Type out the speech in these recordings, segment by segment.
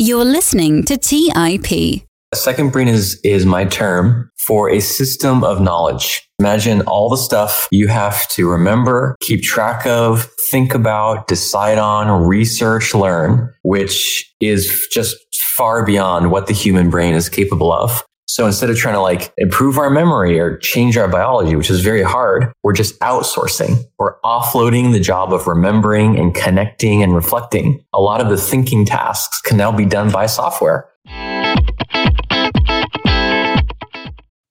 You're listening to TIP. A second brain is, is my term for a system of knowledge. Imagine all the stuff you have to remember, keep track of, think about, decide on, research, learn, which is just far beyond what the human brain is capable of. So instead of trying to like improve our memory or change our biology, which is very hard, we're just outsourcing. We're offloading the job of remembering and connecting and reflecting. A lot of the thinking tasks can now be done by software.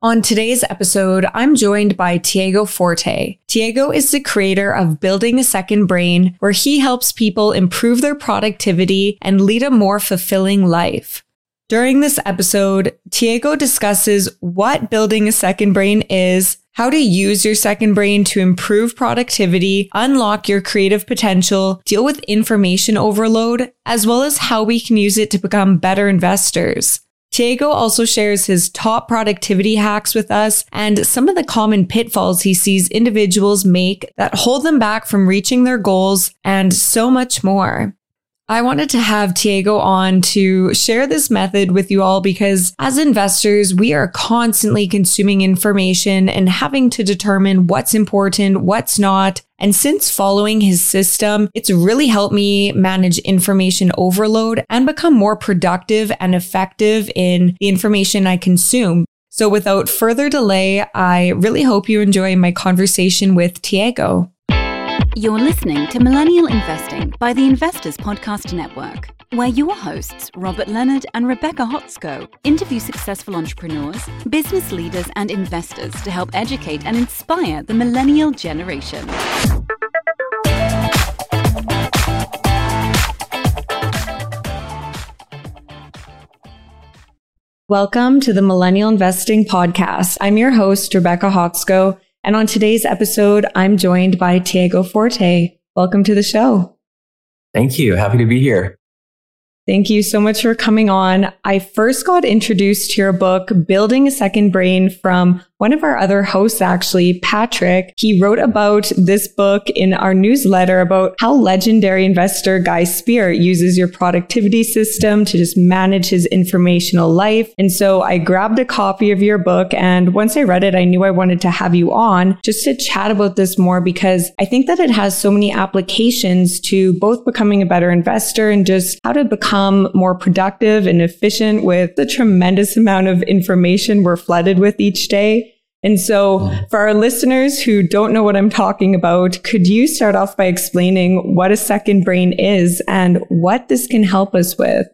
On today's episode, I'm joined by Tiago Forte. Tiago is the creator of Building a Second Brain, where he helps people improve their productivity and lead a more fulfilling life. During this episode, Tiago discusses what building a second brain is, how to use your second brain to improve productivity, unlock your creative potential, deal with information overload, as well as how we can use it to become better investors. Tiago also shares his top productivity hacks with us and some of the common pitfalls he sees individuals make that hold them back from reaching their goals and so much more. I wanted to have Tiago on to share this method with you all because as investors, we are constantly consuming information and having to determine what's important, what's not. And since following his system, it's really helped me manage information overload and become more productive and effective in the information I consume. So without further delay, I really hope you enjoy my conversation with Tiago. You're listening to Millennial Investing by the Investors Podcast Network, where your hosts, Robert Leonard and Rebecca Hotsko, interview successful entrepreneurs, business leaders, and investors to help educate and inspire the millennial generation. Welcome to the Millennial Investing Podcast. I'm your host, Rebecca Hotsko. And on today's episode, I'm joined by Tiago Forte. Welcome to the show. Thank you. Happy to be here. Thank you so much for coming on. I first got introduced to your book, Building a Second Brain, from one of our other hosts, actually, Patrick. He wrote about this book in our newsletter about how legendary investor Guy Spier uses your productivity system to just manage his informational life. And so I grabbed a copy of your book. And once I read it, I knew I wanted to have you on just to chat about this more because I think that it has so many applications to both becoming a better investor and just how to become more productive and efficient with the tremendous amount of information we're flooded with each day. And so mm-hmm. for our listeners who don't know what I'm talking about, could you start off by explaining what a second brain is and what this can help us with?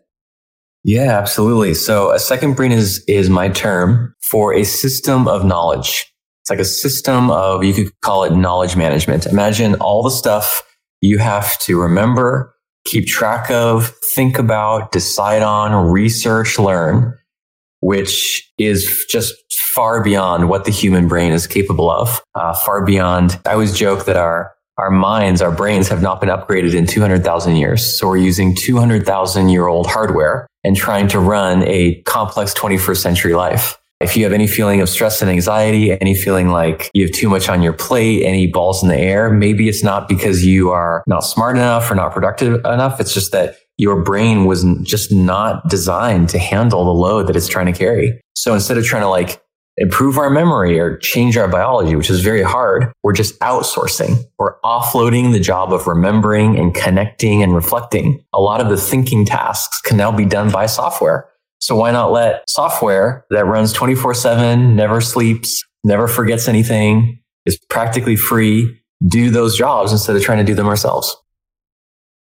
Yeah, absolutely. So a second brain is, is my term for a system of knowledge. It's like a system of, you could call it knowledge management. Imagine all the stuff you have to remember, keep track of, think about, decide on, research, learn which is just far beyond what the human brain is capable of. Uh, far beyond. I always joke that our our minds, our brains have not been upgraded in 200,000 years. So we're using 200,000 year old hardware and trying to run a complex 21st century life. If you have any feeling of stress and anxiety, any feeling like you have too much on your plate, any balls in the air, maybe it's not because you are not smart enough or not productive enough. It's just that your brain was just not designed to handle the load that it's trying to carry. So instead of trying to like improve our memory or change our biology, which is very hard, we're just outsourcing. We're offloading the job of remembering and connecting and reflecting. A lot of the thinking tasks can now be done by software. So why not let software that runs 24 seven, never sleeps, never forgets anything, is practically free, do those jobs instead of trying to do them ourselves.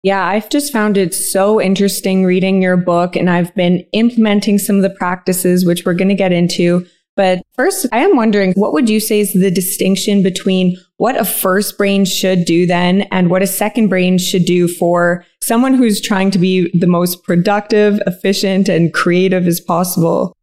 Yeah, I've just found it so interesting reading your book and I've been implementing some of the practices, which we're going to get into. But first, I am wondering, what would you say is the distinction between what a first brain should do then and what a second brain should do for someone who's trying to be the most productive, efficient, and creative as possible?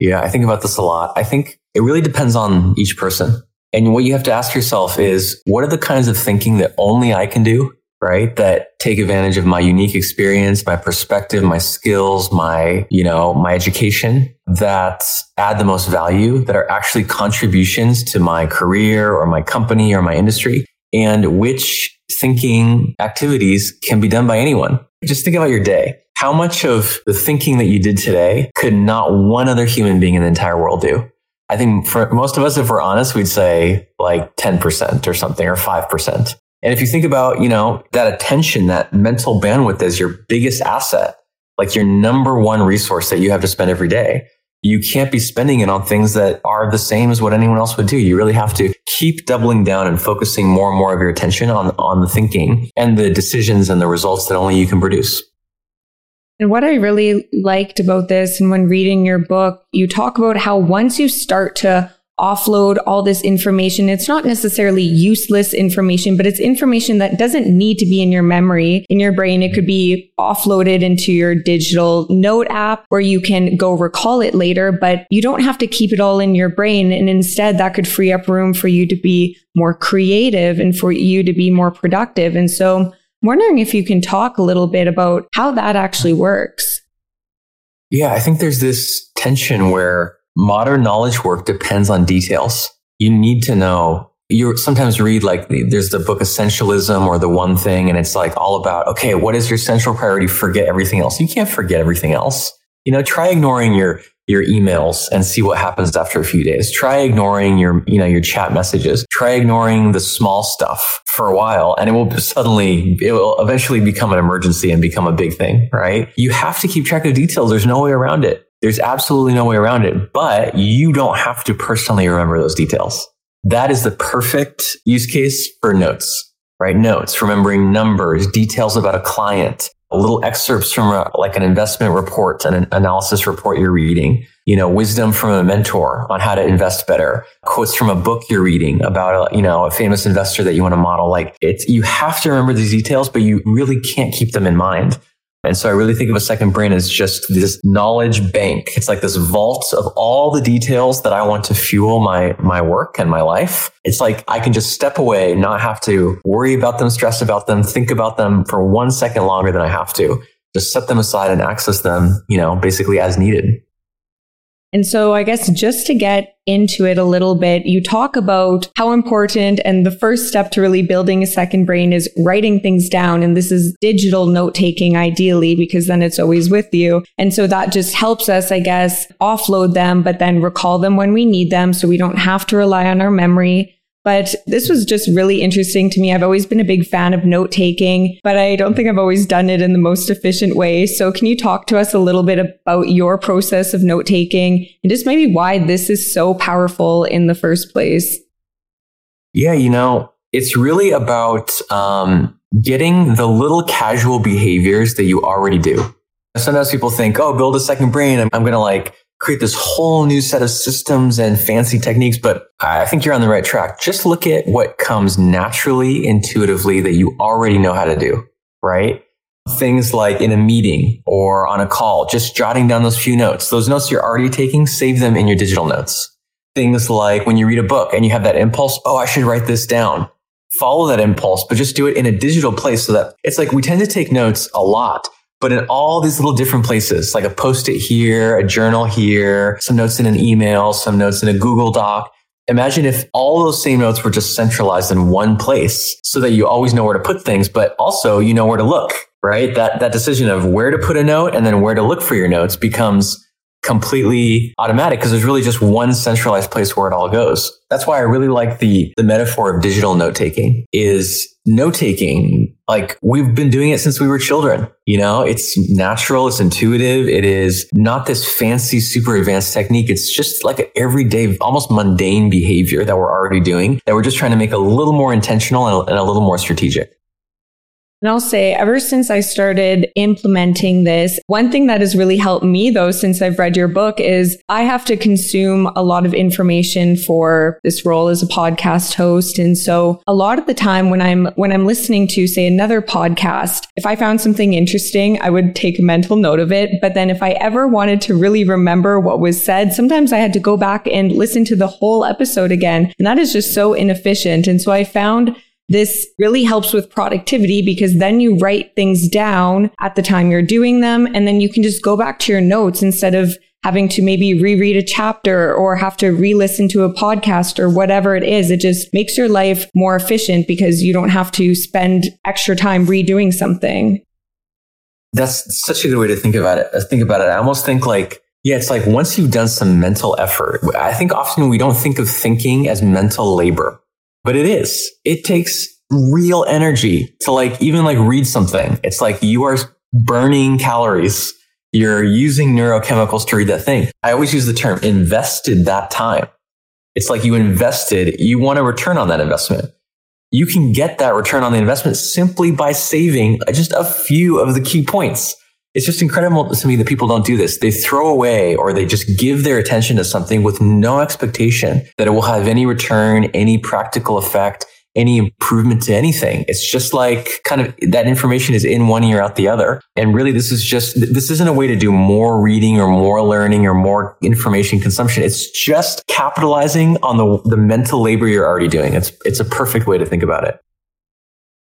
Yeah, I think about this a lot. I think it really depends on each person. And what you have to ask yourself is, what are the kinds of thinking that only I can do? Right? That take advantage of my unique experience, my perspective, my skills, my, you know, my education that add the most value that are actually contributions to my career or my company or my industry and which thinking activities can be done by anyone. Just think about your day. how much of the thinking that you did today could not one other human being in the entire world do? I think for most of us, if we're honest, we'd say like 10% or something or 5%. And if you think about, you know, that attention, that mental bandwidth as your biggest asset, like your number one resource that you have to spend every day, you can't be spending it on things that are the same as what anyone else would do. You really have to keep doubling down and focusing more and more of your attention on, on the thinking and the decisions and the results that only you can produce. And what I really liked about this, and when reading your book, you talk about how once you start to offload all this information, it's not necessarily useless information, but it's information that doesn't need to be in your memory, in your brain. It could be offloaded into your digital note app where you can go recall it later, but you don't have to keep it all in your brain. And instead, that could free up room for you to be more creative and for you to be more productive. And so, I'm wondering if you can talk a little bit about how that actually works. Yeah, I think there's this tension where modern knowledge work depends on details. You need to know. You sometimes read like there's the book Essentialism or the one thing, and it's like all about, okay, what is your central priority? Forget everything else. You can't forget everything else. You know, try ignoring your your emails and see what happens after a few days. Try ignoring your, you know, your chat messages. Try ignoring the small stuff for a while and it will suddenly, it will eventually become an emergency and become a big thing, right? You have to keep track of details. There's no way around it. There's absolutely no way around it, but you don't have to personally remember those details. That is the perfect use case for notes, right? Notes, remembering numbers, details about a client, little excerpts from a, like an investment report and an analysis report you're reading, you know, wisdom from a mentor on how to invest better, quotes from a book you're reading about a, you know, a famous investor that you want to model. Like it's, you have to remember these details, but you really can't keep them in mind. And so I really think of a second brain as just this knowledge bank. It's like this vault of all the details that I want to fuel my, my work and my life. It's like I can just step away, not have to worry about them, stress about them, think about them for one second longer than I have to. Just set them aside and access them, you know, basically as needed. And so I guess just to get into it a little bit, you talk about how important and the first step to really building a second brain is writing things down. And this is digital note taking ideally, because then it's always with you. And so that just helps us, I guess, offload them, but then recall them when we need them. So we don't have to rely on our memory. But this was just really interesting to me. I've always been a big fan of note taking, but I don't think I've always done it in the most efficient way. So can you talk to us a little bit about your process of note taking and just maybe why this is so powerful in the first place? Yeah, you know, it's really about um, getting the little casual behaviors that you already do. Sometimes people think, oh, build a second brain. I'm, I'm going to like create this whole new set of systems and fancy techniques, but I think you're on the right track. Just look at what comes naturally, intuitively that you already know how to do, right? Things like in a meeting or on a call, just jotting down those few notes. Those notes you're already taking, save them in your digital notes. Things like when you read a book and you have that impulse, oh, I should write this down. Follow that impulse, but just do it in a digital place so that it's like we tend to take notes a lot but in all these little different places, like a post it here, a journal here, some notes in an email, some notes in a Google Doc. Imagine if all those same notes were just centralized in one place so that you always know where to put things, but also you know where to look, right? That, that decision of where to put a note and then where to look for your notes becomes completely automatic because there's really just one centralized place where it all goes. That's why I really like the, the metaphor of digital note taking is note taking. Like we've been doing it since we were children. You know, it's natural. It's intuitive. It is not this fancy, super advanced technique. It's just like an everyday, almost mundane behavior that we're already doing that we're just trying to make a little more intentional and a little more strategic. And I'll say, ever since I started implementing this, one thing that has really helped me though, since I've read your book is I have to consume a lot of information for this role as a podcast host. And so a lot of the time when I'm, when I'm listening to say another podcast, if I found something interesting, I would take a mental note of it. But then if I ever wanted to really remember what was said, sometimes I had to go back and listen to the whole episode again. And that is just so inefficient. And so I found this really helps with productivity because then you write things down at the time you're doing them. And then you can just go back to your notes instead of having to maybe reread a chapter or have to re-listen to a podcast or whatever it is. It just makes your life more efficient because you don't have to spend extra time redoing something. That's such a good way to think about it. Uh, think about it. I almost think like, yeah, it's like once you've done some mental effort, I think often we don't think of thinking as mental labor, but it is. It takes real energy to like even like read something. It's like you are burning calories. You're using neurochemicals to read that thing. I always use the term invested that time. It's like you invested, you want a return on that investment. You can get that return on the investment simply by saving just a few of the key points. It's just incredible to me that people don't do this. They throw away or they just give their attention to something with no expectation that it will have any return, any practical effect, any improvement to anything. It's just like kind of that information is in one ear out the other. And really, this is just, this isn't a way to do more reading or more learning or more information consumption. It's just capitalizing on the, the mental labor you're already doing. It's, it's a perfect way to think about it.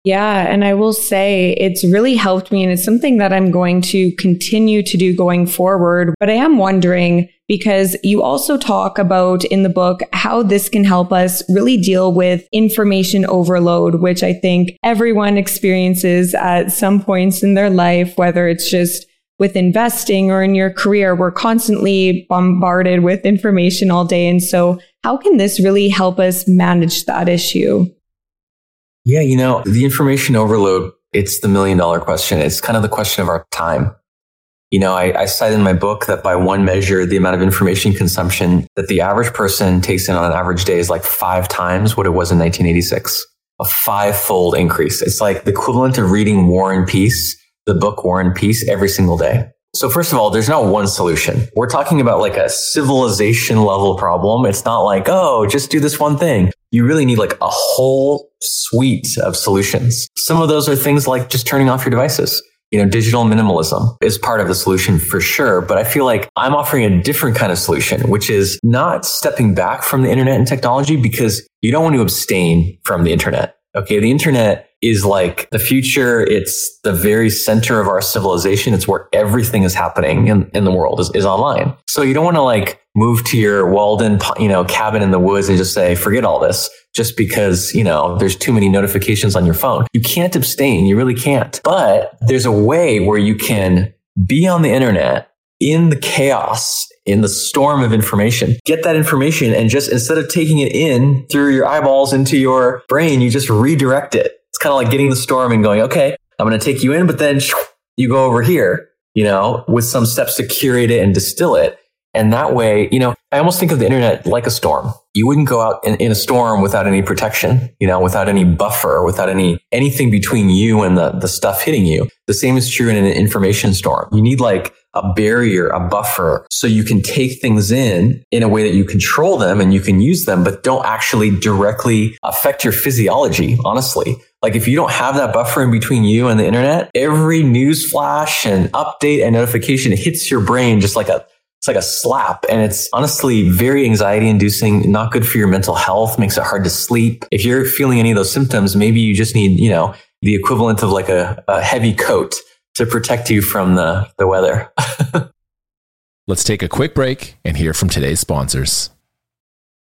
Yeah. And I will say it's really helped me and it's something that I'm going to continue to do going forward. But I am wondering because you also talk about in the book how this can help us really deal with information overload, which I think everyone experiences at some points in their life, whether it's just with investing or in your career, we're constantly bombarded with information all day. And so how can this really help us manage that issue? Yeah, you know, the information overload, it's the million dollar question. It's kind of the question of our time. You know, I, I cite in my book that by one measure, the amount of information consumption that the average person takes in on an average day is like five times what it was in 1986. A five fold increase. It's like the equivalent of reading War and Peace, the book War and Peace every single day. So first of all, there's not one solution. We're talking about like a civilization level problem. It's not like, oh, just do this one thing. You really need like a whole suite of solutions. Some of those are things like just turning off your devices. You know, digital minimalism is part of the solution for sure. But I feel like I'm offering a different kind of solution, which is not stepping back from the internet and technology because you don't want to abstain from the internet. Okay. The internet is like the future. It's the very center of our civilization. It's where everything is happening in, in the world is, is online. So you don't want to like move to your Walden, you know, cabin in the woods and just say, forget all this just because, you know, there's too many notifications on your phone. You can't abstain. You really can't. But there's a way where you can be on the internet in the chaos in the storm of information. Get that information and just instead of taking it in through your eyeballs into your brain, you just redirect it. It's kind of like getting the storm and going, okay, I'm going to take you in, but then you go over here, you know, with some steps to curate it and distill it. And that way, you know, I almost think of the internet like a storm. You wouldn't go out in, in, a storm without any protection, you know, without any buffer, without any, anything between you and the, the stuff hitting you. The same is true in an information storm. You need like a barrier, a buffer, so you can take things in in a way that you control them and you can use them, but don't actually directly affect your physiology, honestly. Like if you don't have that buffer in between you and the internet, every news flash and update and notification hits your brain just like a it's like a slap and it's honestly very anxiety inducing, not good for your mental health, makes it hard to sleep. If you're feeling any of those symptoms, maybe you just need, you know, the equivalent of like a, a heavy coat to protect you from the, the weather. Let's take a quick break and hear from today's sponsors.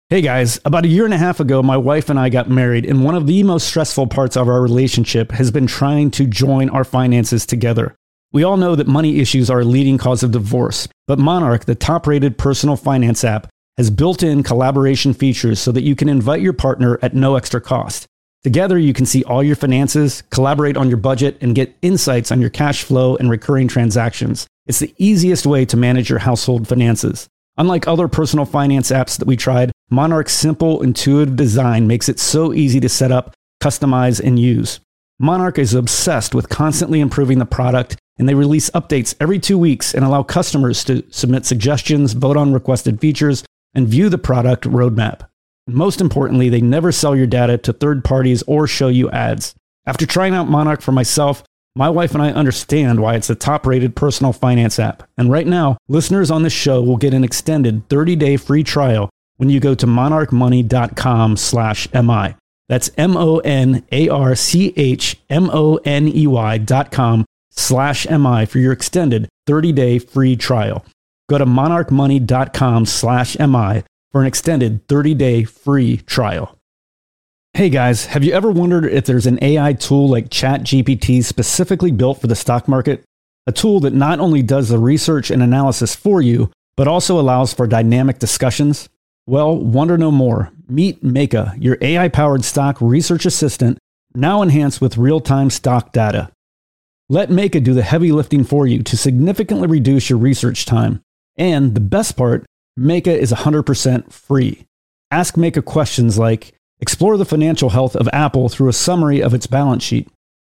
Hey guys, about a year and a half ago, my wife and I got married, and one of the most stressful parts of our relationship has been trying to join our finances together. We all know that money issues are a leading cause of divorce, but Monarch, the top rated personal finance app, has built in collaboration features so that you can invite your partner at no extra cost. Together, you can see all your finances, collaborate on your budget, and get insights on your cash flow and recurring transactions. It's the easiest way to manage your household finances. Unlike other personal finance apps that we tried, Monarch's simple, intuitive design makes it so easy to set up, customize, and use. Monarch is obsessed with constantly improving the product and they release updates every two weeks and allow customers to submit suggestions, vote on requested features, and view the product roadmap. Most importantly, they never sell your data to third parties or show you ads. After trying out Monarch for myself, my wife and I understand why it's a top rated personal finance app. And right now, listeners on this show will get an extended 30 day free trial when you go to monarchmoney.com slash MI. That's M O N A R C H M O N E Y dot com slash MI for your extended 30-day free trial. Go to monarchmoney.com slash MI for an extended 30-day free trial. Hey guys, have you ever wondered if there's an AI tool like ChatGPT specifically built for the stock market? a tool that not only does the research and analysis for you, but also allows for dynamic discussions. Well, wonder no more. Meet Meyka, your AI powered stock research assistant, now enhanced with real time stock data. Let Meyka do the heavy lifting for you to significantly reduce your research time. And the best part, Meyka is 100% free. Ask Meyka questions like Explore the financial health of Apple through a summary of its balance sheet.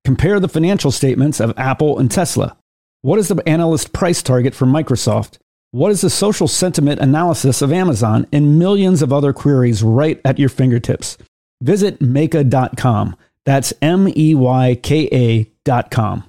Compare the financial statements of Apple and Tesla. What is the analyst price target for Microsoft? What is the social sentiment analysis of Amazon? And millions of other queries right at your fingertips. Visit Meyka.com. That's M E Y K A.com.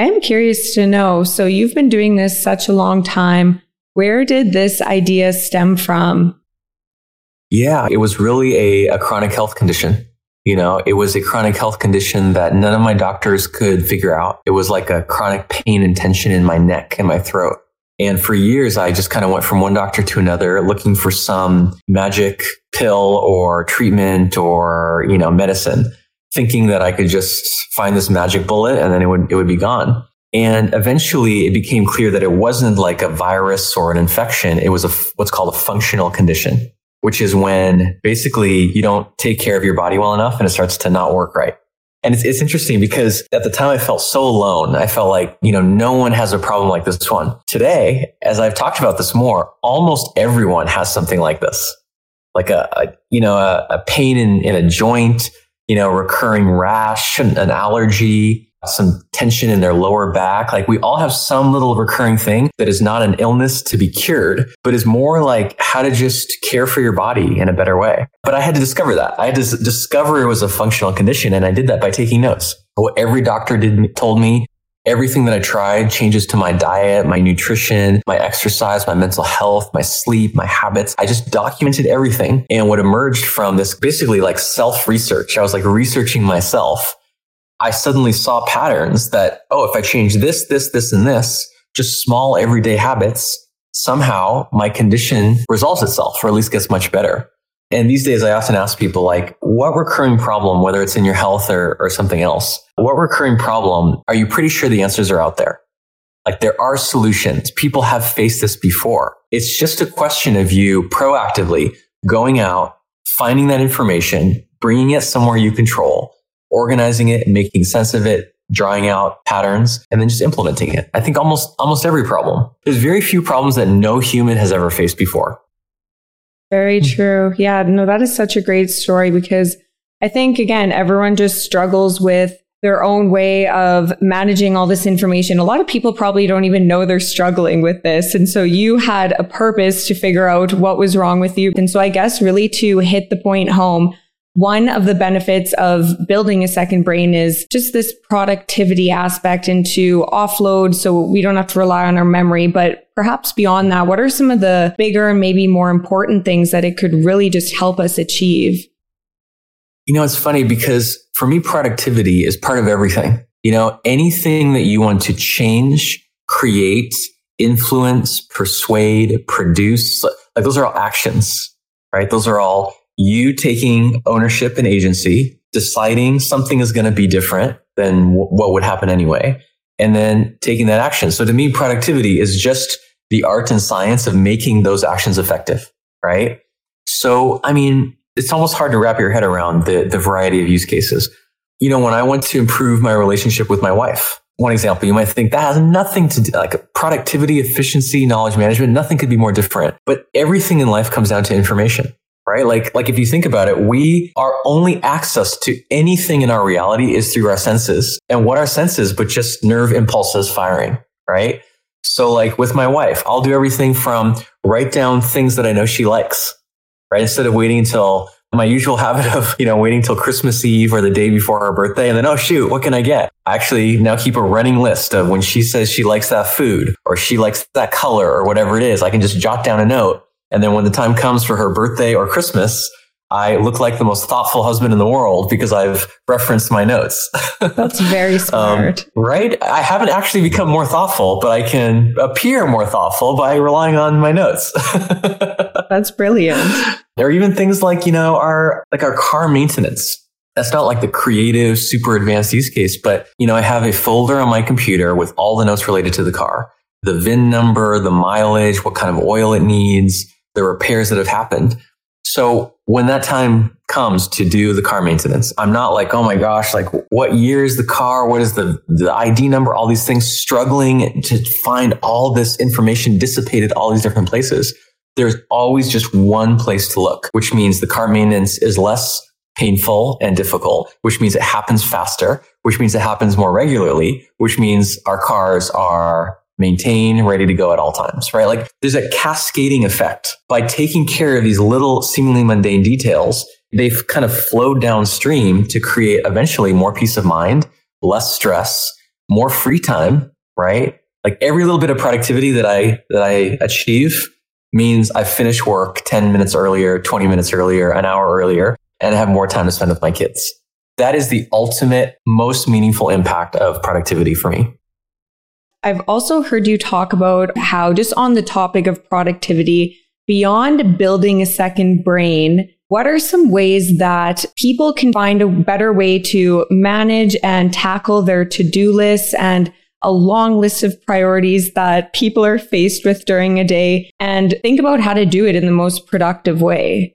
I'm curious to know. So you've been doing this such a long time. Where did this idea stem from? Yeah, it was really a, a chronic health condition. You know, it was a chronic health condition that none of my doctors could figure out. It was like a chronic pain and tension in my neck and my throat. And for years, I just kind of went from one doctor to another looking for some magic pill or treatment or, you know, medicine thinking that I could just find this magic bullet and then it would, it would be gone. And eventually it became clear that it wasn't like a virus or an infection. It was a, what's called a functional condition, which is when basically you don't take care of your body well enough and it starts to not work right. And it's, it's interesting because at the time I felt so alone. I felt like, you know, no one has a problem like this one. Today, as I've talked about this more, almost everyone has something like this. Like a, a you know, a, a pain in, in a joint, you know, recurring rash, an, allergy, some tension in their lower back. Like we all have some little recurring thing that is not an illness to be cured, but is more like how to just care for your body in a better way. But I had to discover that. I had to discover it was a functional condition. And I did that by taking notes. What every doctor did told me Everything that I tried changes to my diet, my nutrition, my exercise, my mental health, my sleep, my habits. I just documented everything. And what emerged from this basically like self research, I was like researching myself. I suddenly saw patterns that, oh, if I change this, this, this, and this, just small everyday habits, somehow my condition resolves itself or at least gets much better. And these days, I often ask people, like, what recurring problem, whether it's in your health or, or something else, what recurring problem are you pretty sure the answers are out there? Like, there are solutions. People have faced this before. It's just a question of you proactively going out, finding that information, bringing it somewhere you control, organizing it, making sense of it, drawing out patterns and then just implementing it. I think almost almost every problem. There's very few problems that no human has ever faced before. Very mm-hmm. true. Yeah, no, that is such a great story because I think, again, everyone just struggles with their own way of managing all this information. A lot of people probably don't even know they're struggling with this. And so you had a purpose to figure out what was wrong with you. And so I guess really to hit the point home, one of the benefits of building a second brain is just this productivity aspect and to offload so we don't have to rely on our memory. But perhaps beyond that, what are some of the bigger and maybe more important things that it could really just help us achieve? You know, it's funny because for me, productivity is part of everything. You know, anything that you want to change, create, influence, persuade, produce, like those are all actions, right? Those are all you taking ownership and agency, deciding something is going to be different than w- what would happen anyway, and then taking that action. So to me, productivity is just the art and science of making those actions effective, right? So, I mean, it's almost hard to wrap your head around the, the variety of use cases. You know, when I want to improve my relationship with my wife, one example. You might think that has nothing to do, like productivity, efficiency, knowledge management, nothing could be more different. But everything in life comes down to information, right? Like, like if you think about it, we, our only access to anything in our reality is through our senses. And what are senses but just nerve impulses firing, right? So like with my wife, I'll do everything from write down things that I know she likes, right? Instead of waiting until my usual habit of, you know, waiting till Christmas Eve or the day before her birthday and then, oh shoot, what can I get? I actually now keep a running list of when she says she likes that food or she likes that color or whatever it is. I can just jot down a note. And then when the time comes for her birthday or Christmas, I look like the most thoughtful husband in the world because I've referenced my notes. That's very smart. um, right? I haven't actually become more thoughtful, but I can appear more thoughtful by relying on my notes. That's brilliant. Or even things like, you know, our like our car maintenance. That's not like the creative, super advanced use case, but you know, I have a folder on my computer with all the notes related to the car, the VIN number, the mileage, what kind of oil it needs, the repairs that have happened. So when that time comes to do the car maintenance, I'm not like, oh my gosh, like what year is the car? What is the, the ID number? All these things struggling to find all this information dissipated all these different places. There's always just one place to look, which means the car maintenance is less painful and difficult, which means it happens faster, which means it happens more regularly, which means our cars are maintain, ready to go at all times, right? Like there's a cascading effect by taking care of these little seemingly mundane details. They've kind of flowed downstream to create eventually more peace of mind, less stress, more free time, right? Like every little bit of productivity that I, that I achieve means I finish work 10 minutes earlier, 20 minutes earlier, an hour earlier, and I have more time to spend with my kids. That is the ultimate, most meaningful impact of productivity for me. I've also heard you talk about how, just on the topic of productivity, beyond building a second brain, what are some ways that people can find a better way to manage and tackle their to do lists and a long list of priorities that people are faced with during a day and think about how to do it in the most productive way?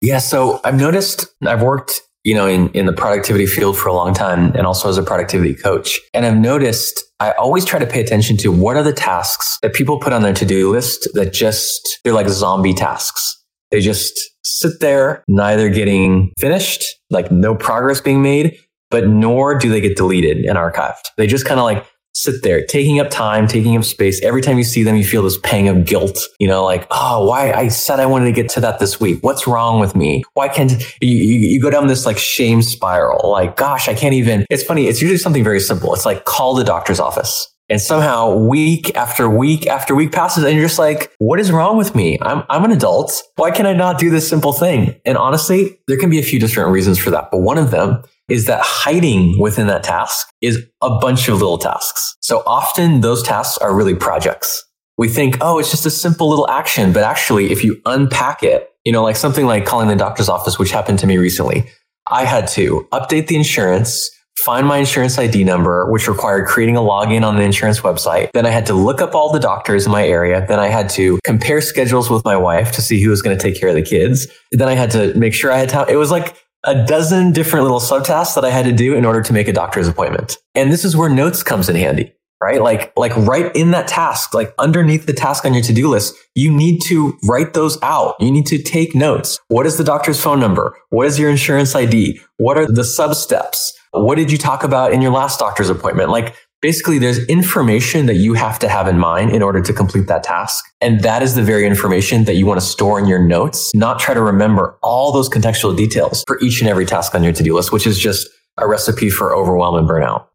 Yeah. So I've noticed I've worked you know, in, in the productivity field for a long time and also as a productivity coach. And I've noticed I always try to pay attention to what are the tasks that people put on their to-do list that just, they're like zombie tasks. They just sit there, neither getting finished, like no progress being made, but nor do they get deleted and archived. They just kind of like sit there taking up time, taking up space. Every time you see them, you feel this pang of guilt, you know, like, oh, why I said I wanted to get to that this week. What's wrong with me? Why can't you, you, you go down this like shame spiral? Like, gosh, I can't even. It's funny. It's usually something very simple. It's like call the doctor's office. And somehow week after week after week passes and you're just like, what is wrong with me? I'm, I'm an adult. Why can I not do this simple thing? And honestly, there can be a few different reasons for that. But one of them is that hiding within that task is a bunch of little tasks. So often those tasks are really projects. We think, oh, it's just a simple little action. But actually, if you unpack it, you know, like something like calling the doctor's office, which happened to me recently, I had to update the insurance, find my insurance ID number, which required creating a login on the insurance website. Then I had to look up all the doctors in my area. Then I had to compare schedules with my wife to see who was going to take care of the kids. Then I had to make sure I had time. It was like a dozen different little subtasks that I had to do in order to make a doctor's appointment. And this is where notes comes in handy, right? Like, like right in that task, like underneath the task on your to-do list, you need to write those out. You need to take notes. What is the doctor's phone number? What is your insurance ID? What are the sub steps? What did you talk about in your last doctor's appointment? Like basically there's information that you have to have in mind in order to complete that task. And that is the very information that you want to store in your notes, not try to remember all those contextual details for each and every task on your to-do list, which is just a recipe for overwhelm and burnout.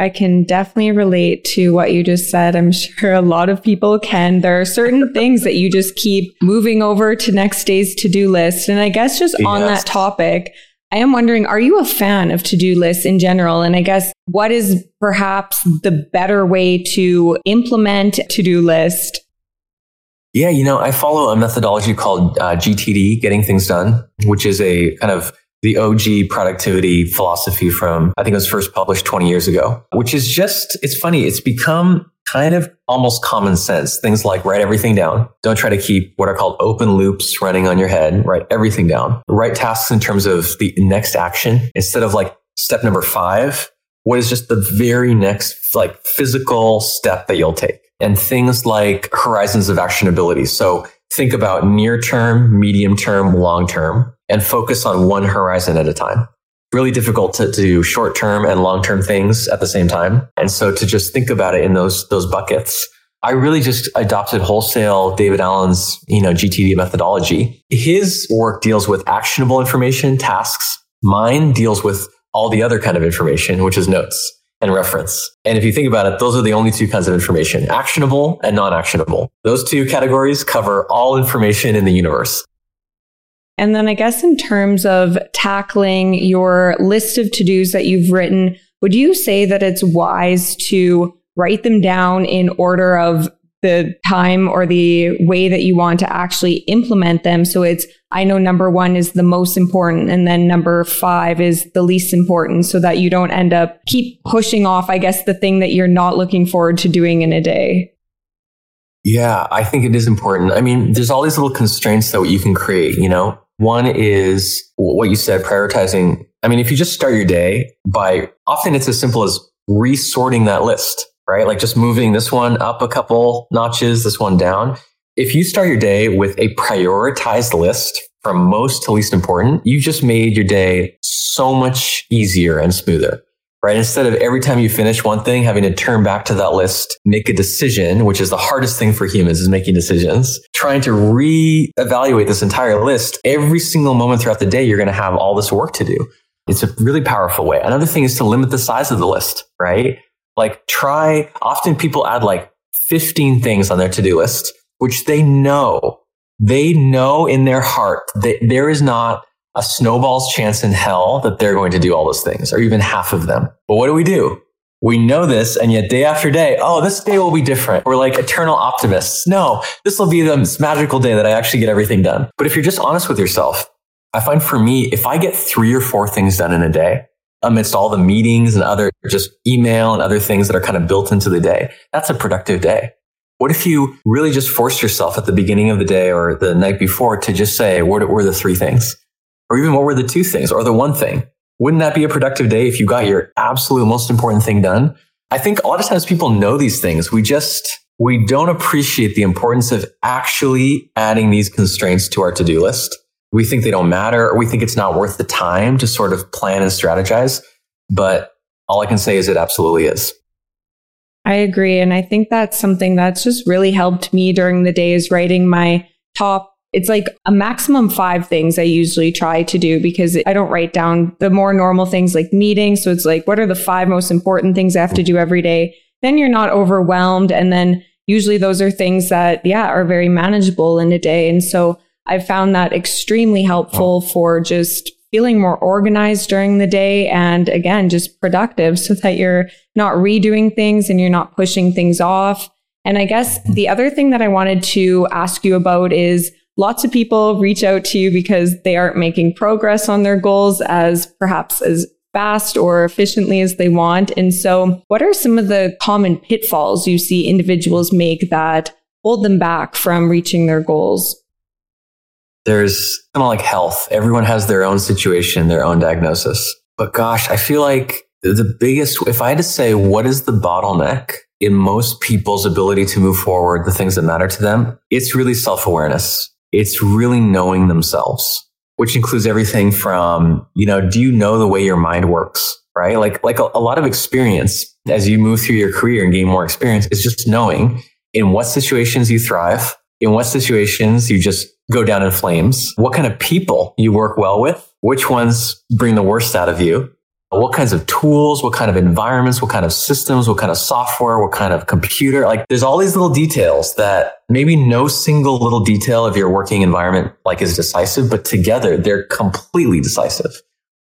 I can definitely relate to what you just said. I'm sure a lot of people can. There are certain things that you just keep moving over to next day's to-do list. And I guess just on that topic, I am wondering, are you a fan of to do lists in general? And I guess what is perhaps the better way to implement to do list? Yeah, you know, I follow a methodology called uh, GTD, Getting Things Done, which is a kind of the OG productivity philosophy from, I think it was first published 20 years ago, which is just, it's funny. It's become kind of almost common sense. Things like write everything down. Don't try to keep what are called open loops running on your head. Write everything down. Write tasks in terms of the next action instead of like step number five. What is just the very next like physical step that you'll take and things like horizons of actionability. So think about near term, medium term, long term and focus on one horizon at a time. Really difficult to, to do short term and long term things at the same time. And so to just think about it in those, those buckets. I really just adopted wholesale David Allen's, you know, GTD methodology. His work deals with actionable information, tasks. Mine deals with all the other kind of information, which is notes and reference. And if you think about it, those are the only two kinds of information, actionable and non-actionable. Those two categories cover all information in the universe. And then I guess in terms of tackling your list of to-dos that you've written, would you say that it's wise to write them down in order of the time or the way that you want to actually implement them. So it's, I know number one is the most important and then number five is the least important so that you don't end up keep pushing off, I guess, the thing that you're not looking forward to doing in a day. Yeah, I think it is important. I mean, there's all these little constraints that you can create, you know? One is what you said, prioritizing. I mean, if you just start your day by often it's as simple as resorting that list right? Like just moving this one up a couple notches, this one down. If you start your day with a prioritized list from most to least important, you just made your day so much easier and smoother, right? Instead of every time you finish one thing, having to turn back to that list, make a decision, which is the hardest thing for humans is making decisions, trying to reevaluate this entire list every single moment throughout the day, you're going to have all this work to do. It's a really powerful way. Another thing is to limit the size of the list, right? Like try, often people add like 15 things on their to-do list, which they know, they know in their heart that there is not a snowball's chance in hell that they're going to do all those things or even half of them. But what do we do? We know this, and yet day after day, oh, this day will be different. We're like eternal optimists. No, this will be the magical day that I actually get everything done. But if you're just honest with yourself, I find for me, if I get three or four things done in a day, amidst all the meetings and other just email and other things that are kind of built into the day. That's a productive day. What if you really just forced yourself at the beginning of the day or the night before to just say, what were the three things? Or even what were the two things or the one thing? Wouldn't that be a productive day if you got your absolute most important thing done? I think a lot of times people know these things. We just, we don't appreciate the importance of actually adding these constraints to our to-do list we think they don't matter or we think it's not worth the time to sort of plan and strategize. But all I can say is it absolutely is. I agree. And I think that's something that's just really helped me during the days writing my top. It's like a maximum five things I usually try to do because I don't write down the more normal things like meetings. So it's like, what are the five most important things I have to do every day? Then you're not overwhelmed. And then usually those are things that, yeah, are very manageable in a day. And so I found that extremely helpful for just feeling more organized during the day and again, just productive so that you're not redoing things and you're not pushing things off. And I guess hmm. the other thing that I wanted to ask you about is lots of people reach out to you because they aren't making progress on their goals as perhaps as fast or efficiently as they want. And so what are some of the common pitfalls you see individuals make that hold them back from reaching their goals? There's kind of like health. Everyone has their own situation, their own diagnosis. But gosh, I feel like the biggest, if I had to say, what is the bottleneck in most people's ability to move forward, the things that matter to them, it's really self awareness. It's really knowing themselves, which includes everything from, you know, do you know the way your mind works? Right? Like, like a, a lot of experience as you move through your career and gain more experience is just knowing in what situations you thrive, in what situations you just go down in flames, what kind of people you work well with, which ones bring the worst out of you, what kinds of tools, what kind of environments, what kind of systems, what kind of software, what kind of computer. Like there's all these little details that maybe no single little detail of your working environment like is decisive, but together they're completely decisive.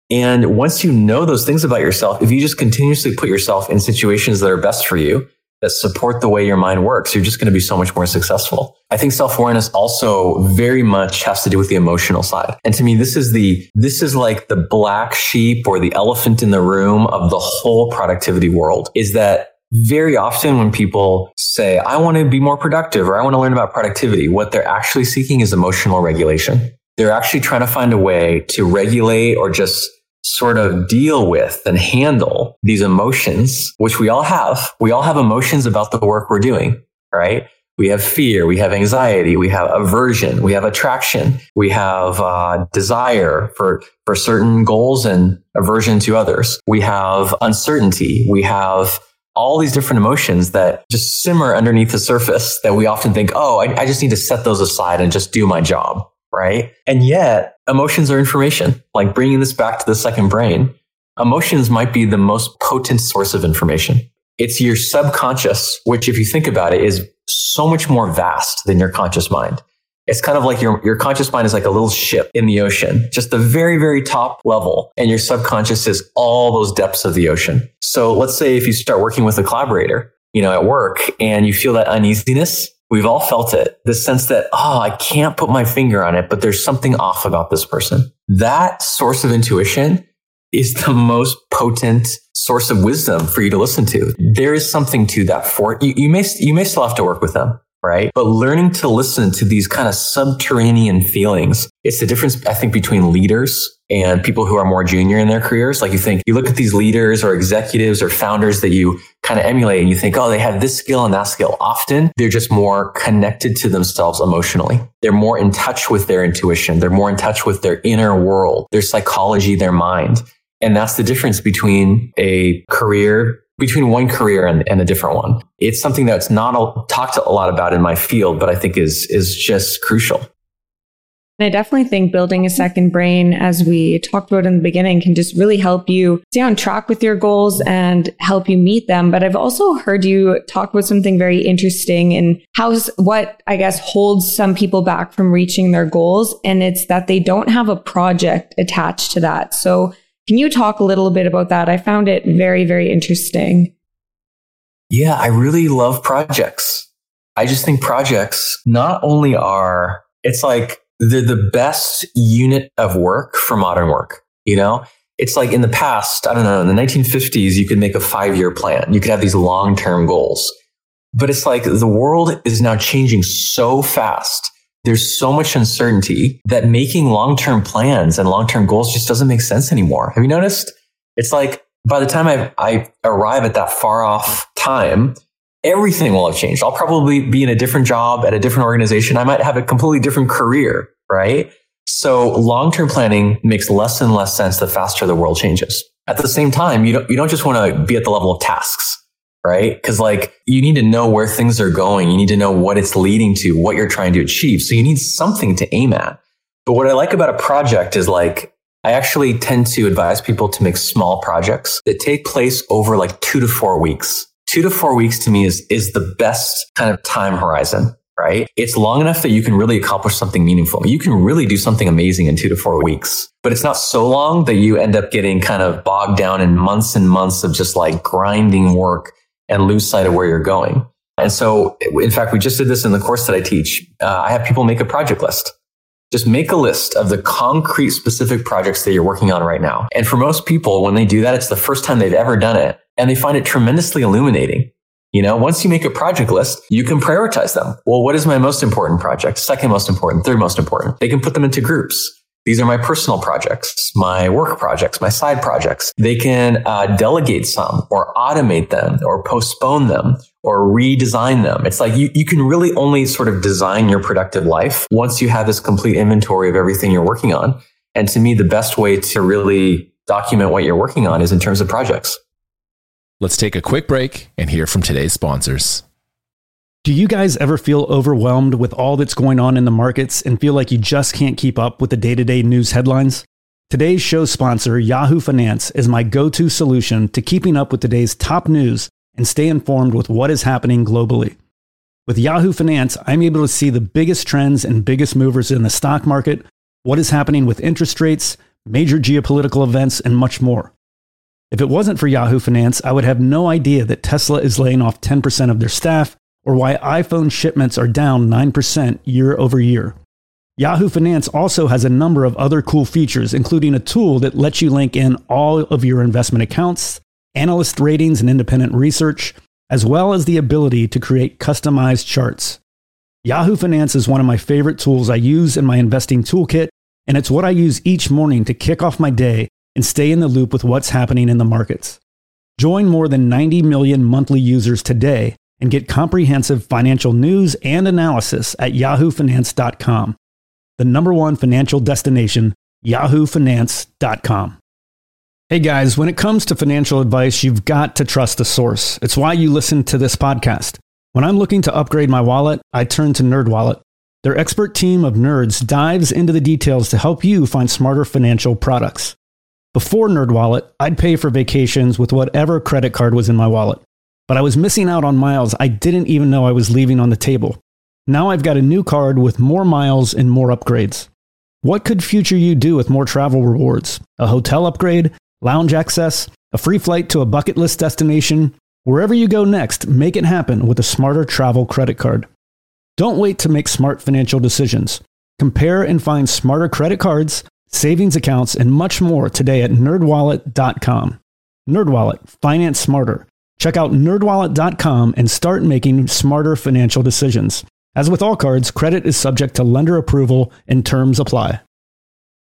And once you know those things about yourself, if you just continuously put yourself in situations that are best for you, that support the way your mind works, you're just going to be so much more successful. I think self-awareness also very much has to do with the emotional side. And to me, this is the, this is like the black sheep or the elephant in the room of the whole productivity world is that very often when people say, I want to be more productive or I want to learn about productivity, what they're actually seeking is emotional regulation. They're actually trying to find a way to regulate or just sort of deal with and handle these emotions, which we all have. We all have emotions about the work we're doing, right? We have fear, we have anxiety, we have aversion, we have attraction, we have uh, desire for for certain goals and aversion to others. We have uncertainty, we have all these different emotions that just simmer underneath the surface that we often think, oh, I, I just need to set those aside and just do my job, right? And yet, emotions are information. Like bringing this back to the second brain, emotions might be the most potent source of information. It's your subconscious, which, if you think about it, is so much more vast than your conscious mind. It's kind of like your, your conscious mind is like a little ship in the ocean, just the very, very top level. And your subconscious is all those depths of the ocean. So let's say if you start working with a collaborator, you know, at work and you feel that uneasiness, we've all felt it. The sense that, oh, I can't put my finger on it, but there's something off about this person. That source of intuition is the most potent source of wisdom for you to listen to. There is something to that for you. You may, you may still have to work with them, right? But learning to listen to these kind of subterranean feelings, it's the difference, I think, between leaders and people who are more junior in their careers. Like you think, you look at these leaders or executives or founders that you kind of emulate and you think, oh, they have this skill and that skill. Often they're just more connected to themselves emotionally. They're more in touch with their intuition. They're more in touch with their inner world, their psychology, their mind. And that's the difference between a career, between one career and, and a different one. It's something that's not a, talked a lot about in my field, but I think is, is just crucial. And I definitely think building a second brain, as we talked about in the beginning, can just really help you stay on track with your goals and help you meet them. But I've also heard you talk about something very interesting and how what I guess holds some people back from reaching their goals. And it's that they don't have a project attached to that. So can you talk a little bit about that? I found it very, very interesting. Yeah, I really love projects. I just think projects not only are, it's like they're the best unit of work for modern work. You know, it's like in the past, I don't know, in the 1950s, you could make a five year plan. You could have these long term goals. But it's like the world is now changing so fast there's so much uncertainty that making long-term plans and long-term goals just doesn't make sense anymore. Have you noticed? It's like by the time I, I arrive at that far off time, everything will have changed. I'll probably be in a different job at a different organization. I might have a completely different career, right? So long-term planning makes less and less sense the faster the world changes. At the same time, you don't, you don't just want to be at the level of tasks right? Because like you need to know where things are going. You need to know what it's leading to, what you're trying to achieve. So you need something to aim at. But what I like about a project is like, I actually tend to advise people to make small projects that take place over like two to four weeks. Two to four weeks to me is, is the best kind of time horizon, right? It's long enough that you can really accomplish something meaningful. You can really do something amazing in two to four weeks, but it's not so long that you end up getting kind of bogged down in months and months of just like grinding work and lose sight of where you're going. And so, in fact, we just did this in the course that I teach. Uh, I have people make a project list. Just make a list of the concrete specific projects that you're working on right now. And for most people, when they do that, it's the first time they've ever done it and they find it tremendously illuminating. You know, once you make a project list, you can prioritize them. Well, what is my most important project? Second most important, third most important. They can put them into groups. These are my personal projects, my work projects, my side projects. They can uh, delegate some or automate them or postpone them or redesign them. It's like you, you can really only sort of design your productive life once you have this complete inventory of everything you're working on. And to me, the best way to really document what you're working on is in terms of projects. Let's take a quick break and hear from today's sponsors. Do you guys ever feel overwhelmed with all that's going on in the markets and feel like you just can't keep up with the day to day news headlines? Today's show sponsor, Yahoo Finance, is my go to solution to keeping up with today's top news and stay informed with what is happening globally. With Yahoo Finance, I'm able to see the biggest trends and biggest movers in the stock market, what is happening with interest rates, major geopolitical events, and much more. If it wasn't for Yahoo Finance, I would have no idea that Tesla is laying off 10% of their staff or why iPhone shipments are down 9% year over year. Yahoo Finance also has a number of other cool features, including a tool that lets you link in all of your investment accounts, analyst ratings, and independent research, as well as the ability to create customized charts. Yahoo Finance is one of my favorite tools I use in my investing toolkit, and it's what I use each morning to kick off my day and stay in the loop with what's happening in the markets. Join more than 90 million monthly users today and get comprehensive financial news and analysis at yahoofinance.com. The number one financial destination, yahoofinance.com. Hey guys, when it comes to financial advice, you've got to trust the source. It's why you listen to this podcast. When I'm looking to upgrade my wallet, I turn to NerdWallet. Their expert team of nerds dives into the details to help you find smarter financial products. Before NerdWallet, I'd pay for vacations with whatever credit card was in my wallet, but I was missing out on miles I didn't even know I was leaving on the table. Now I've got a new card with more miles and more upgrades. What could future you do with more travel rewards? A hotel upgrade? lounge access, a free flight to a bucket list destination. Wherever you go next, make it happen with a smarter travel credit card. Don't wait to make smart financial decisions. Compare and find smarter credit cards, savings accounts, and much more today at nerdwallet.com. Nerdwallet, finance smarter. Check out nerdwallet.com and start making smarter financial decisions. As with all cards, credit is subject to lender approval and terms apply.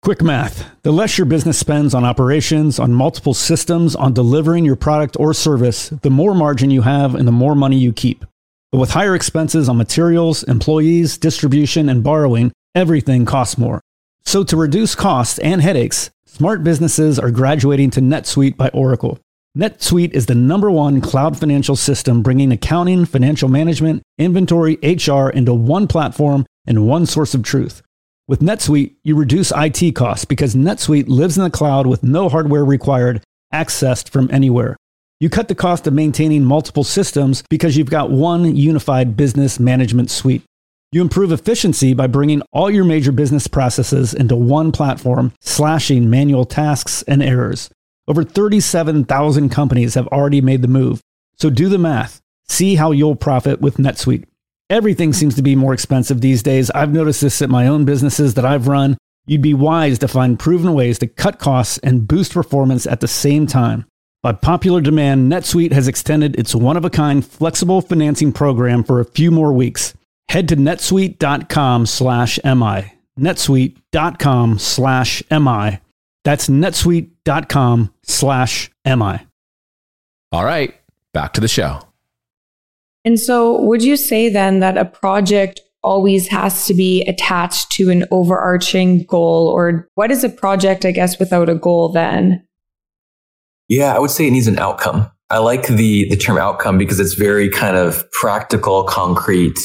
Quick math. The less your business spends on operations, on multiple systems, on delivering your product or service, the more margin you have and the more money you keep. But with higher expenses on materials, employees, distribution, and borrowing, everything costs more. So to reduce costs and headaches, smart businesses are graduating to NetSuite by Oracle. NetSuite is the number one cloud financial system bringing accounting, financial management, inventory, HR into one platform and one source of truth. With NetSuite, you reduce IT costs because NetSuite lives in the cloud with no hardware required, accessed from anywhere. You cut the cost of maintaining multiple systems because you've got one unified business management suite. You improve efficiency by bringing all your major business processes into one platform, slashing manual tasks and errors. Over 37,000 companies have already made the move. So do the math. See how you'll profit with NetSuite. Everything seems to be more expensive these days. I've noticed this at my own businesses that I've run. You'd be wise to find proven ways to cut costs and boost performance at the same time. By popular demand, NetSuite has extended its one of a kind flexible financing program for a few more weeks. Head to netsuite.com slash MI. netsuite.com slash MI. That's netsuite.com slash MI. All right, back to the show. And so, would you say then that a project always has to be attached to an overarching goal? Or what is a project, I guess, without a goal then? Yeah, I would say it needs an outcome. I like the, the term outcome because it's very kind of practical, concrete.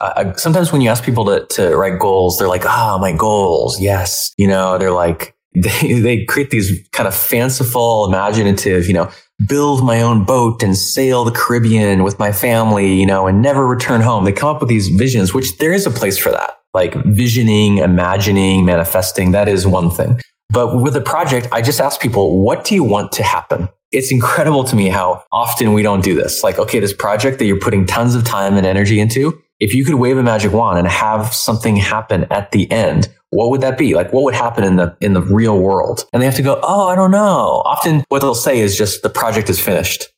Uh, sometimes when you ask people to, to write goals, they're like, ah, oh, my goals. Yes. You know, they're like, they, they create these kind of fanciful, imaginative, you know, build my own boat and sail the Caribbean with my family, you know, and never return home. They come up with these visions, which there is a place for that. Like visioning, imagining, manifesting, that is one thing. But with a project, I just ask people, what do you want to happen? It's incredible to me how often we don't do this. Like, okay, this project that you're putting tons of time and energy into, if you could wave a magic wand and have something happen at the end, what would that be? Like what would happen in the in the real world? And they have to go, "Oh, I don't know." Often what they'll say is just the project is finished.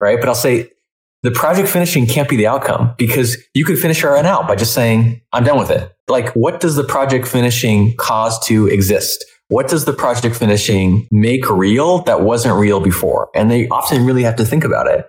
Right? But I'll say the project finishing can't be the outcome because you could finish it right now by just saying, "I'm done with it." Like what does the project finishing cause to exist? What does the project finishing make real that wasn't real before? And they often really have to think about it.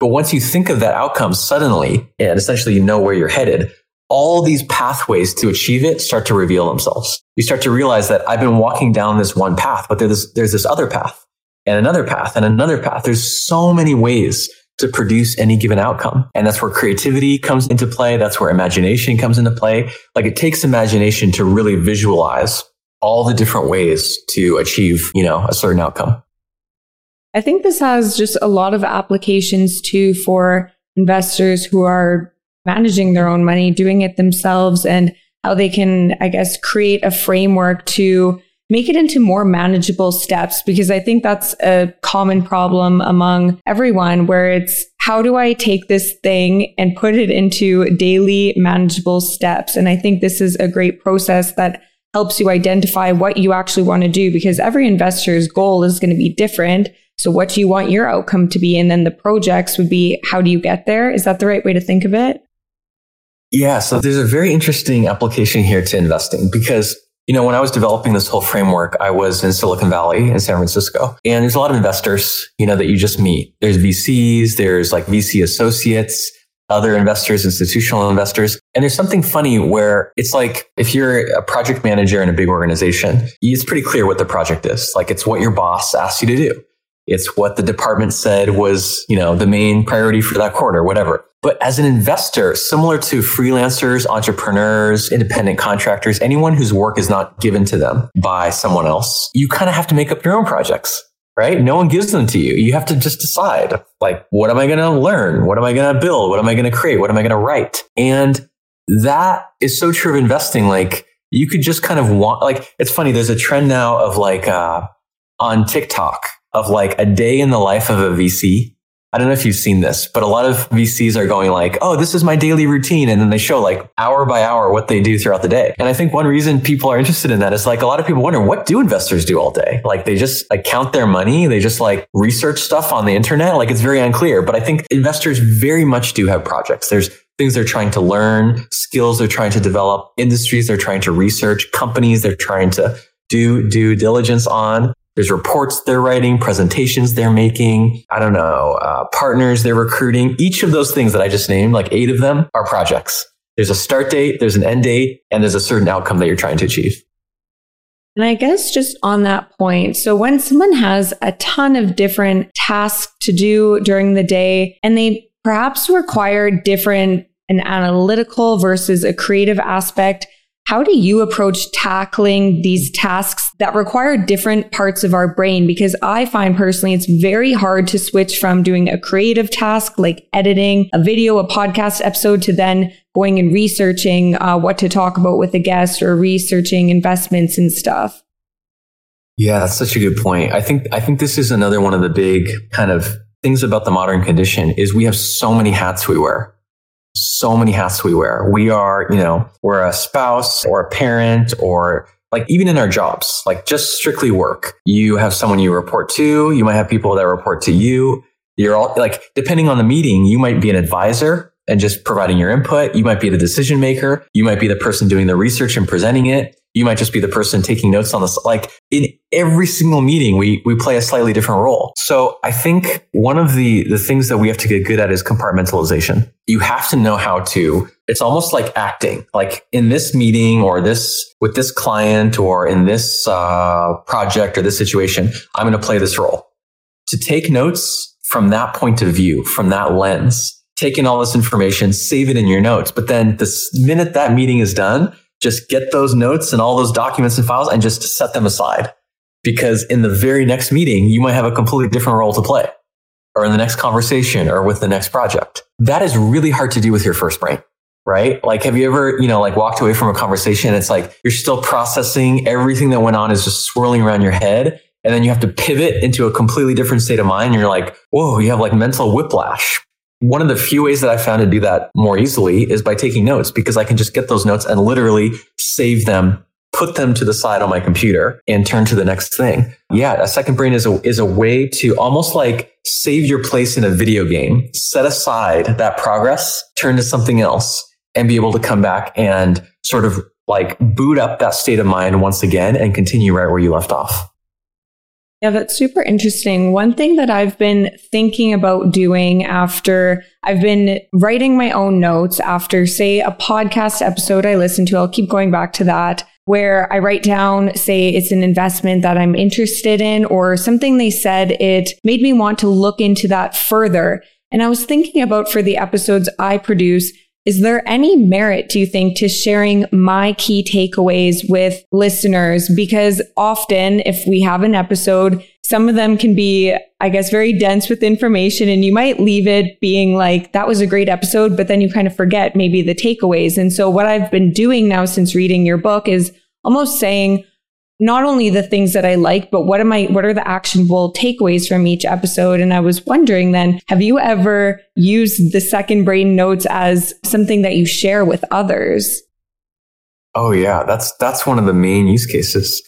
But once you think of that outcome suddenly and essentially you know where you're headed, all these pathways to achieve it start to reveal themselves. You start to realize that I've been walking down this one path, but there's, there's this other path and another path and another path. There's so many ways to produce any given outcome. And that's where creativity comes into play. That's where imagination comes into play. Like it takes imagination to really visualize all the different ways to achieve, you know, a certain outcome. I think this has just a lot of applications too for investors who are managing their own money, doing it themselves, and how they can, I guess, create a framework to make it into more manageable steps because I think that's a common problem among everyone where it's how do I take this thing and put it into daily manageable steps? And I think this is a great process that helps you identify what you actually want to do because every investor's goal is going to be different. So what do you want your outcome to be? And then the projects would be how do you get there? Is that the right way to think of it? Yeah. So there's a very interesting application here to investing because You know, when I was developing this whole framework, I was in Silicon Valley in San Francisco and there's a lot of investors, you know, that you just meet. There's VCs, there's like VC associates, other investors, institutional investors. And there's something funny where it's like if you're a project manager in a big organization, it's pretty clear what the project is. Like it's what your boss asked you to do. It's what the department said was, you know, the main priority for that quarter, whatever. But as an investor, similar to freelancers, entrepreneurs, independent contractors, anyone whose work is not given to them by someone else, you kind of have to make up your own projects, right? No one gives them to you. You have to just decide, like, what am I going to learn? What am I going to build? What am I going to create? What am I going to write? And that is so true of investing. Like, you could just kind of want, like, it's funny. There's a trend now of like, uh, on TikTok, of like a day in the life of a VC. I don't know if you've seen this, but a lot of VCs are going like, oh, this is my daily routine. And then they show like hour by hour what they do throughout the day. And I think one reason people are interested in that is like a lot of people wonder, what do investors do all day? Like they just like count their money. They just like research stuff on the internet. Like it's very unclear. But I think investors very much do have projects. There's things they're trying to learn, skills they're trying to develop, industries they're trying to research, companies they're trying to do due diligence on. There's reports they're writing, presentations they're making. I don't know, uh, partners they're recruiting. Each of those things that I just named, like eight of them are projects. There's a start date, there's an end date, and there's a certain outcome that you're trying to achieve. And I guess just on that point, so when someone has a ton of different tasks to do during the day and they perhaps require different an analytical versus a creative aspect, how do you approach tackling these tasks that require different parts of our brain? Because I find personally it's very hard to switch from doing a creative task like editing a video, a podcast episode to then going and researching uh, what to talk about with a guest or researching investments and stuff. Yeah, that's such a good point. I think I think this is another one of the big kind of things about the modern condition is we have so many hats we wear so many hats we wear. We are, you know, we're a spouse or a parent or like even in our jobs, like just strictly work. You have someone you report to. You might have people that report to you. You're all like, depending on the meeting, you might be an advisor and just providing your input. You might be the decision maker. You might be the person doing the research and presenting it. You might just be the person taking notes on this. Like in every single meeting, we, we play a slightly different role. So I think one of the, the things that we have to get good at is compartmentalization. You have to know how to, it's almost like acting, like in this meeting or this, with this client or in this uh, project or this situation, I'm going to play this role. To take notes from that point of view, from that lens, take in all this information, save it in your notes. But then the minute that meeting is done, just get those notes and all those documents and files and just set them aside. Because in the very next meeting, you might have a completely different role to play or in the next conversation or with the next project. That is really hard to do with your first brain, right? Like, have you ever, you know, like walked away from a conversation? It's like you're still processing everything that went on is just swirling around your head. And then you have to pivot into a completely different state of mind. And you're like, whoa, you have like mental whiplash one of the few ways that I found to do that more easily is by taking notes because I can just get those notes and literally save them, put them to the side on my computer and turn to the next thing. Yeah, a second brain is a, is a way to almost like save your place in a video game, set aside that progress, turn to something else and be able to come back and sort of like boot up that state of mind once again and continue right where you left off. Yeah, that's super interesting. One thing that I've been thinking about doing after I've been writing my own notes after, say, a podcast episode I listen to, I'll keep going back to that, where I write down, say, it's an investment that I'm interested in or something they said, it made me want to look into that further. And I was thinking about for the episodes I produce, is there any merit, do you think, to sharing my key takeaways with listeners? Because often, if we have an episode, some of them can be, I guess, very dense with information, and you might leave it being like, that was a great episode, but then you kind of forget maybe the takeaways. And so, what I've been doing now since reading your book is almost saying, not only the things that I like, but what am I, what are the actionable takeaways from each episode? And I was wondering then, have you ever used the second brain notes as something that you share with others? Oh yeah, that's, that's one of the main use cases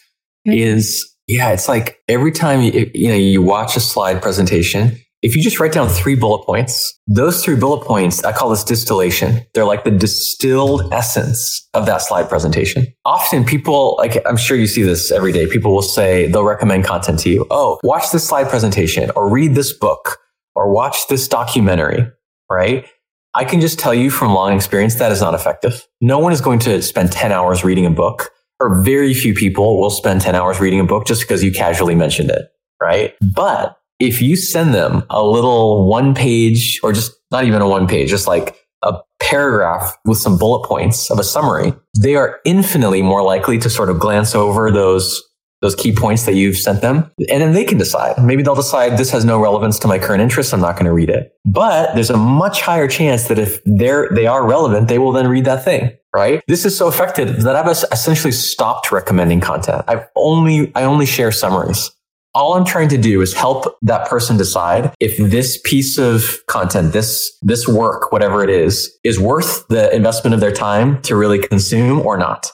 is, yeah, it's like every time you, you know, you watch a slide presentation, if you just write down three bullet points, those three bullet points, I call this distillation. They're like the distilled essence of that slide presentation. Often people, like I'm sure you see this every day, people will say they'll recommend content to you. Oh, watch this slide presentation or read this book or watch this documentary, right? I can just tell you from long experience that is not effective. No one is going to spend 10 hours reading a book or very few people will spend 10 hours reading a book just because you casually mentioned it, right? But if you send them a little one page or just not even a one page, just like a paragraph with some bullet points of a summary, they are infinitely more likely to sort of glance over those those key points that you've sent them. And then they can decide. Maybe they'll decide this has no relevance to my current interests i'm not going to read it. But there's a much higher chance that if they're they are relevant they will then read that thing right? This is so effective that i've essentially stopped recommending content. I've only i only share summaries all I'm trying to do is help that person decide if this piece of content, this, this work, whatever it is, is worth the investment of their time to really consume or not.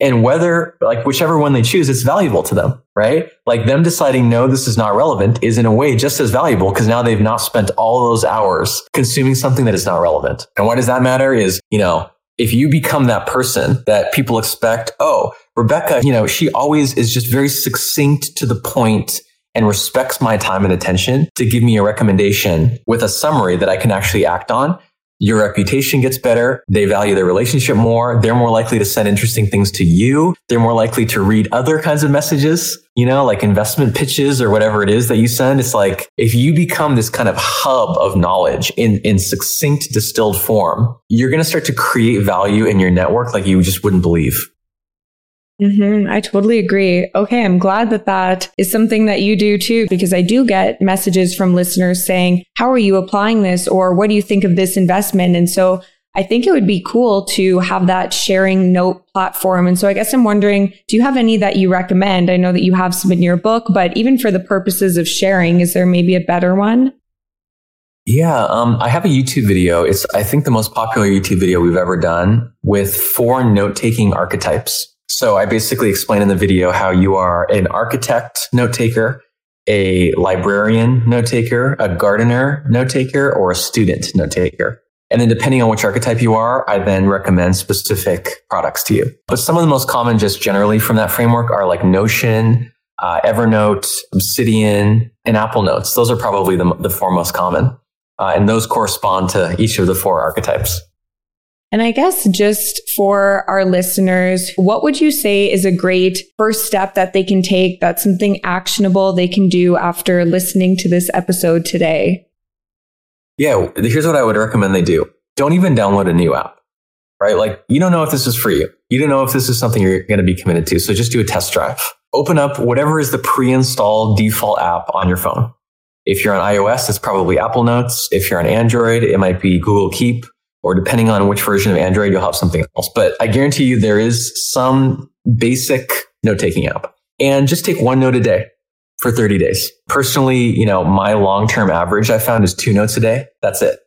And whether, like, whichever one they choose, it's valuable to them, right? Like them deciding, no, this is not relevant is in a way just as valuable because now they've not spent all those hours consuming something that is not relevant. And why does that matter is, you know, if you become that person that people expect, oh, Rebecca, you know, she always is just very succinct to the point and respects my time and attention to give me a recommendation with a summary that I can actually act on. Your reputation gets better. They value their relationship more. They're more likely to send interesting things to you. They're more likely to read other kinds of messages, you know, like investment pitches or whatever it is that you send. It's like if you become this kind of hub of knowledge in, in succinct distilled form, you're going to start to create value in your network like you just wouldn't believe. Mm-hmm. I totally agree. Okay. I'm glad that that is something that you do too, because I do get messages from listeners saying, how are you applying this? Or what do you think of this investment? And so I think it would be cool to have that sharing note platform. And so I guess I'm wondering, do you have any that you recommend? I know that you have some in your book, but even for the purposes of sharing, is there maybe a better one? Yeah, um, I have a YouTube video. It's, I think, the most popular YouTube video we've ever done with four note taking archetypes. So I basically explain in the video how you are an architect note taker, a librarian note taker, a gardener note taker, or a student note taker. And then depending on which archetype you are, I then recommend specific products to you. But some of the most common just generally from that framework are like Notion, uh, Evernote, Obsidian, and Apple Notes. Those are probably the, the four most common. Uh, and those correspond to each of the four archetypes. And I guess just for our listeners, what would you say is a great first step that they can take? That's something actionable they can do after listening to this episode today. Yeah, here's what I would recommend they do. Don't even download a new app, right? Like you don't know if this is for you. You don't know if this is something you're going to be committed to. So just do a test drive. Open up whatever is the pre-installed default app on your phone. If you're on iOS, it's probably Apple Notes. If you're on Android, it might be Google Keep or depending on which version of Android, you'll have something else. But I guarantee you there is some basic note taking app and just take one note a day for 30 days. Personally, you know, my long term average I found is two notes a day. That's it.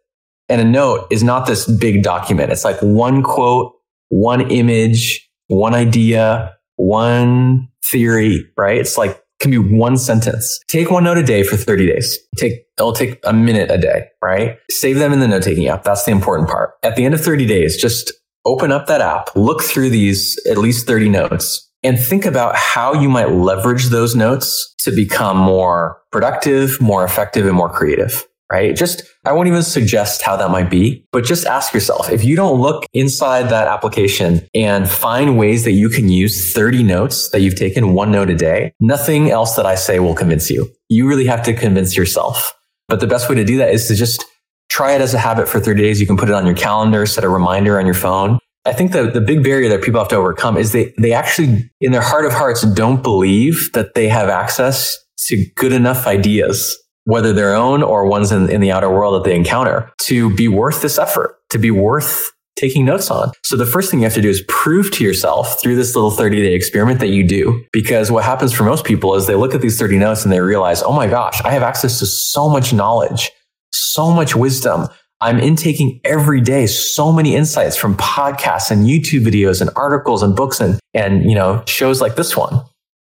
And a note is not this big document. It's like one quote, one image, one idea, one theory, right? It's like can be one sentence. Take one note a day for 30 days. Take, it'll take a minute a day, right? Save them in the note taking app. That's the important part. At the end of 30 days, just open up that app, look through these at least 30 notes and think about how you might leverage those notes to become more productive, more effective, and more creative right? Just, I won't even suggest how that might be, but just ask yourself if you don't look inside that application and find ways that you can use 30 notes that you've taken one note a day, nothing else that I say will convince you. You really have to convince yourself. But the best way to do that is to just try it as a habit for 30 days. You can put it on your calendar, set a reminder on your phone. I think the, the big barrier that people have to overcome is they, they actually, in their heart of hearts, don't believe that they have access to good enough ideas whether their own or ones in, in the outer world that they encounter, to be worth this effort, to be worth taking notes on. So the first thing you have to do is prove to yourself through this little 30 day experiment that you do. Because what happens for most people is they look at these 30 notes and they realize, oh my gosh, I have access to so much knowledge, so much wisdom. I'm intaking every day so many insights from podcasts and YouTube videos and articles and books and, and, you know, shows like this one.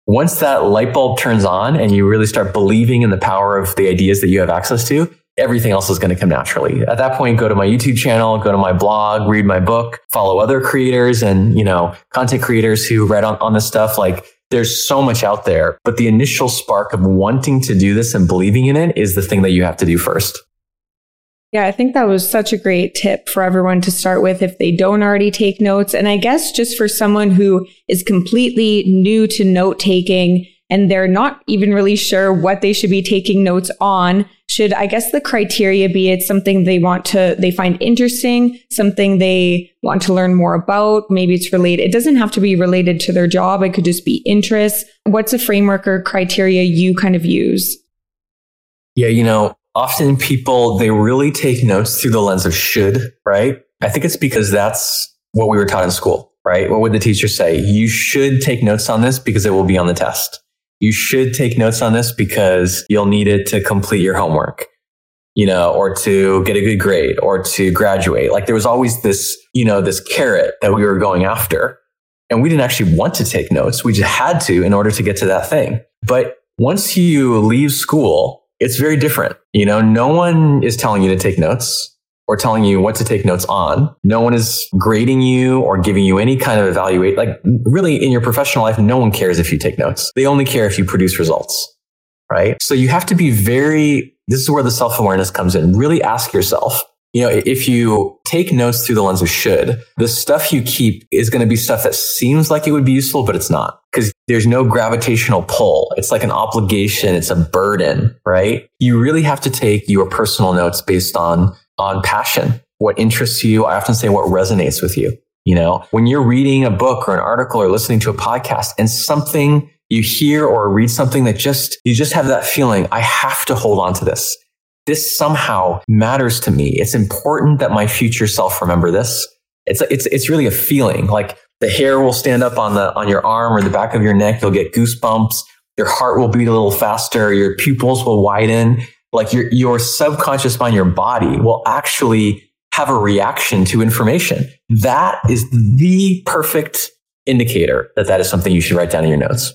Once that light bulb turns on and you really start believing in the power of the ideas that you have access to, everything else is going to come naturally. At that point, go to my YouTube channel, go to my blog, read my book, follow other creators and, you know, content creators who write on, on this stuff. Like there's so much out there, but the initial spark of wanting to do this and believing in it is the thing that you have to do first. Yeah, I think that was such a great tip for everyone to start with if they don't already take notes. And I guess just for someone who is completely new to note taking and they're not even really sure what they should be taking notes on, should I guess the criteria be it's something they want to, they find interesting, something they want to learn more about. Maybe it's related. It doesn't have to be related to their job. It could just be interest. What's a framework or criteria you kind of use? Yeah, you know, often people, they really take notes through the lens of should, right? I think it's because that's what we were taught in school, right? What would the teacher say? You should take notes on this because it will be on the test. You should take notes on this because you'll need it to complete your homework, you know, or to get a good grade or to graduate. Like there was always this, you know, this carrot that we were going after. And we didn't actually want to take notes. We just had to in order to get to that thing. But once you leave school, it's very different. You know, no one is telling you to take notes or telling you what to take notes on. No one is grading you or giving you any kind of evaluate. Like really in your professional life, no one cares if you take notes. They only care if you produce results. Right. So you have to be very, this is where the self awareness comes in. Really ask yourself, you know, if you take notes through the lens of should, the stuff you keep is going to be stuff that seems like it would be useful, but it's not because there's no gravitational pull. It's like an obligation. It's a burden, right? You really have to take your personal notes based on, on passion, what interests you. I often say what resonates with you. You know, when you're reading a book or an article or listening to a podcast and something you hear or read something that just, you just have that feeling, I have to hold on to this this somehow matters to me. It's important that my future self remember this. It's, it's, it's really a feeling like the hair will stand up on the, on your arm or the back of your neck. You'll get goosebumps. Your heart will beat a little faster. Your pupils will widen. Like your, your subconscious mind, your body will actually have a reaction to information. That is the perfect indicator that that is something you should write down in your notes.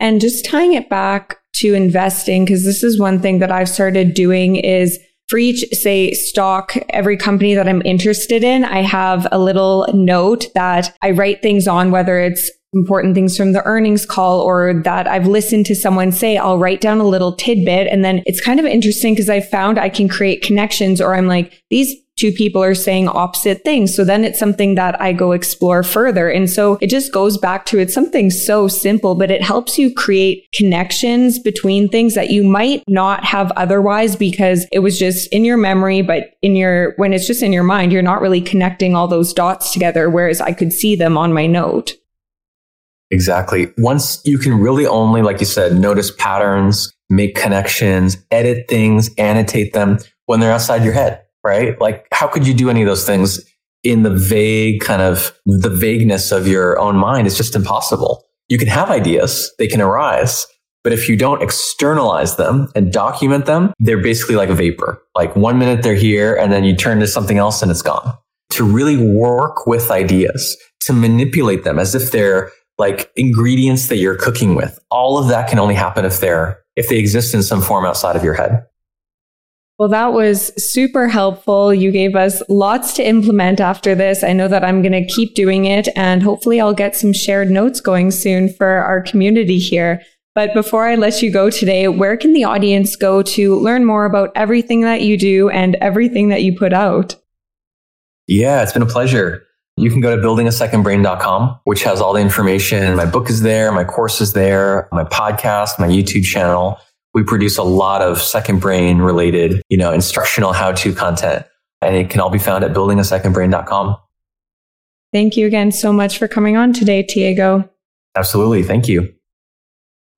And just tying it back to investing, because this is one thing that I've started doing is for each, say, stock, every company that I'm interested in, I have a little note that I write things on, whether it's important things from the earnings call or that I've listened to someone say, I'll write down a little tidbit. And then it's kind of interesting because I found I can create connections or I'm like, these two people are saying opposite things. So then it's something that I go explore further. And so it just goes back to it's something so simple, but it helps you create connections between things that you might not have otherwise because it was just in your memory, but in your, when it's just in your mind, you're not really connecting all those dots together. Whereas I could see them on my note. Exactly. Once you can really only, like you said, notice patterns, make connections, edit things, annotate them when they're outside your head right? Like, how could you do any of those things in the vague kind of the vagueness of your own mind? It's just impossible. You can have ideas, they can arise, but if you don't externalize them and document them, they're basically like vapor. Like one minute they're here and then you turn to something else and it's gone. To really work with ideas, to manipulate them as if they're like ingredients that you're cooking with. All of that can only happen if they're, if they exist in some form outside of your head. Well, that was super helpful. You gave us lots to implement after this. I know that I'm going to keep doing it and hopefully I'll get some shared notes going soon for our community here. But before I let you go today, where can the audience go to learn more about everything that you do and everything that you put out? Yeah, it's been a pleasure. You can go to buildingasecondbrain.com, which has all the information. My book is there, my course is there, my podcast, my YouTube channel we produce a lot of second brain related, you know, instructional how to content. And it can all be found at buildingasecondbrain.com. Thank you again so much for coming on today, Tiago. Absolutely. Thank you.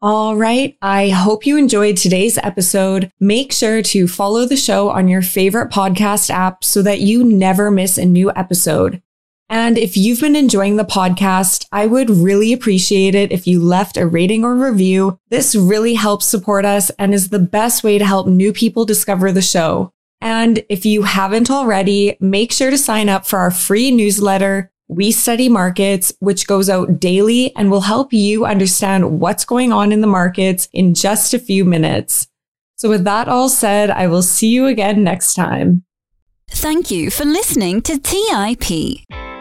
All right. I hope you enjoyed today's episode. Make sure to follow the show on your favorite podcast app so that you never miss a new episode. And if you've been enjoying the podcast, I would really appreciate it if you left a rating or review. This really helps support us and is the best way to help new people discover the show. And if you haven't already, make sure to sign up for our free newsletter We Study Markets, which goes out daily and will help you understand what's going on in the markets in just a few minutes. So, with that all said, I will see you again next time. Thank you for listening to TIP.